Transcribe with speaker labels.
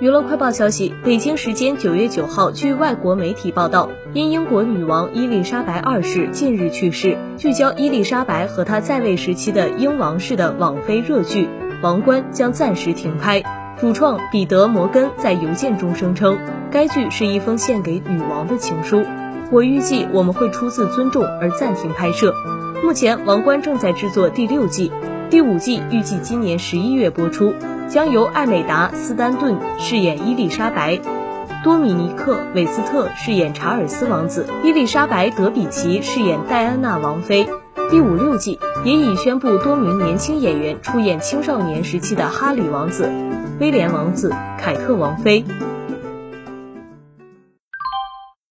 Speaker 1: 娱乐快报消息，北京时间九月九号，据外国媒体报道，因英国女王伊丽莎白二世近日去世，聚焦伊丽莎白和她在位时期的英王室的网飞热剧《王冠》将暂时停拍。主创彼得·摩根在邮件中声称，该剧是一封献给女王的情书。我预计我们会出自尊重而暂停拍摄。目前，《王冠》正在制作第六季。第五季预计今年十一月播出，将由艾美达·斯丹顿饰演伊丽莎白，多米尼克·韦斯特饰演查尔斯王子，伊丽莎白·德比奇饰演戴安娜王妃。第五六季也已宣布多名年轻演员出演青少年时期的哈里王子、威廉王子、凯特王妃。